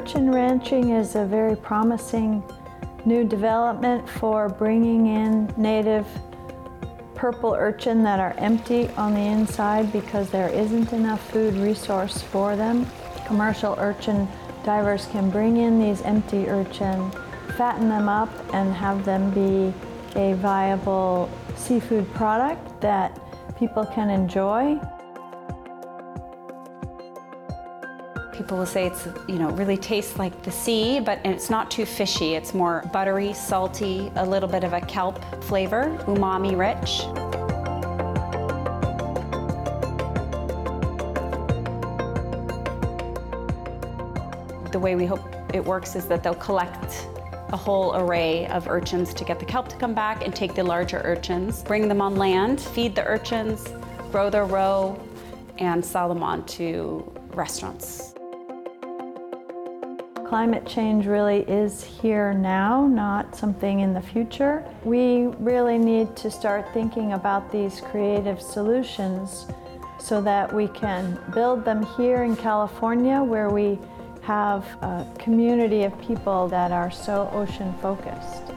urchin ranching is a very promising new development for bringing in native purple urchin that are empty on the inside because there isn't enough food resource for them. Commercial urchin divers can bring in these empty urchin, fatten them up, and have them be a viable seafood product that people can enjoy. People will say it's, you know, really tastes like the sea, but it's not too fishy. It's more buttery, salty, a little bit of a kelp flavor, umami rich. The way we hope it works is that they'll collect a whole array of urchins to get the kelp to come back and take the larger urchins, bring them on land, feed the urchins, grow their roe, and sell them on to restaurants. Climate change really is here now, not something in the future. We really need to start thinking about these creative solutions so that we can build them here in California where we have a community of people that are so ocean focused.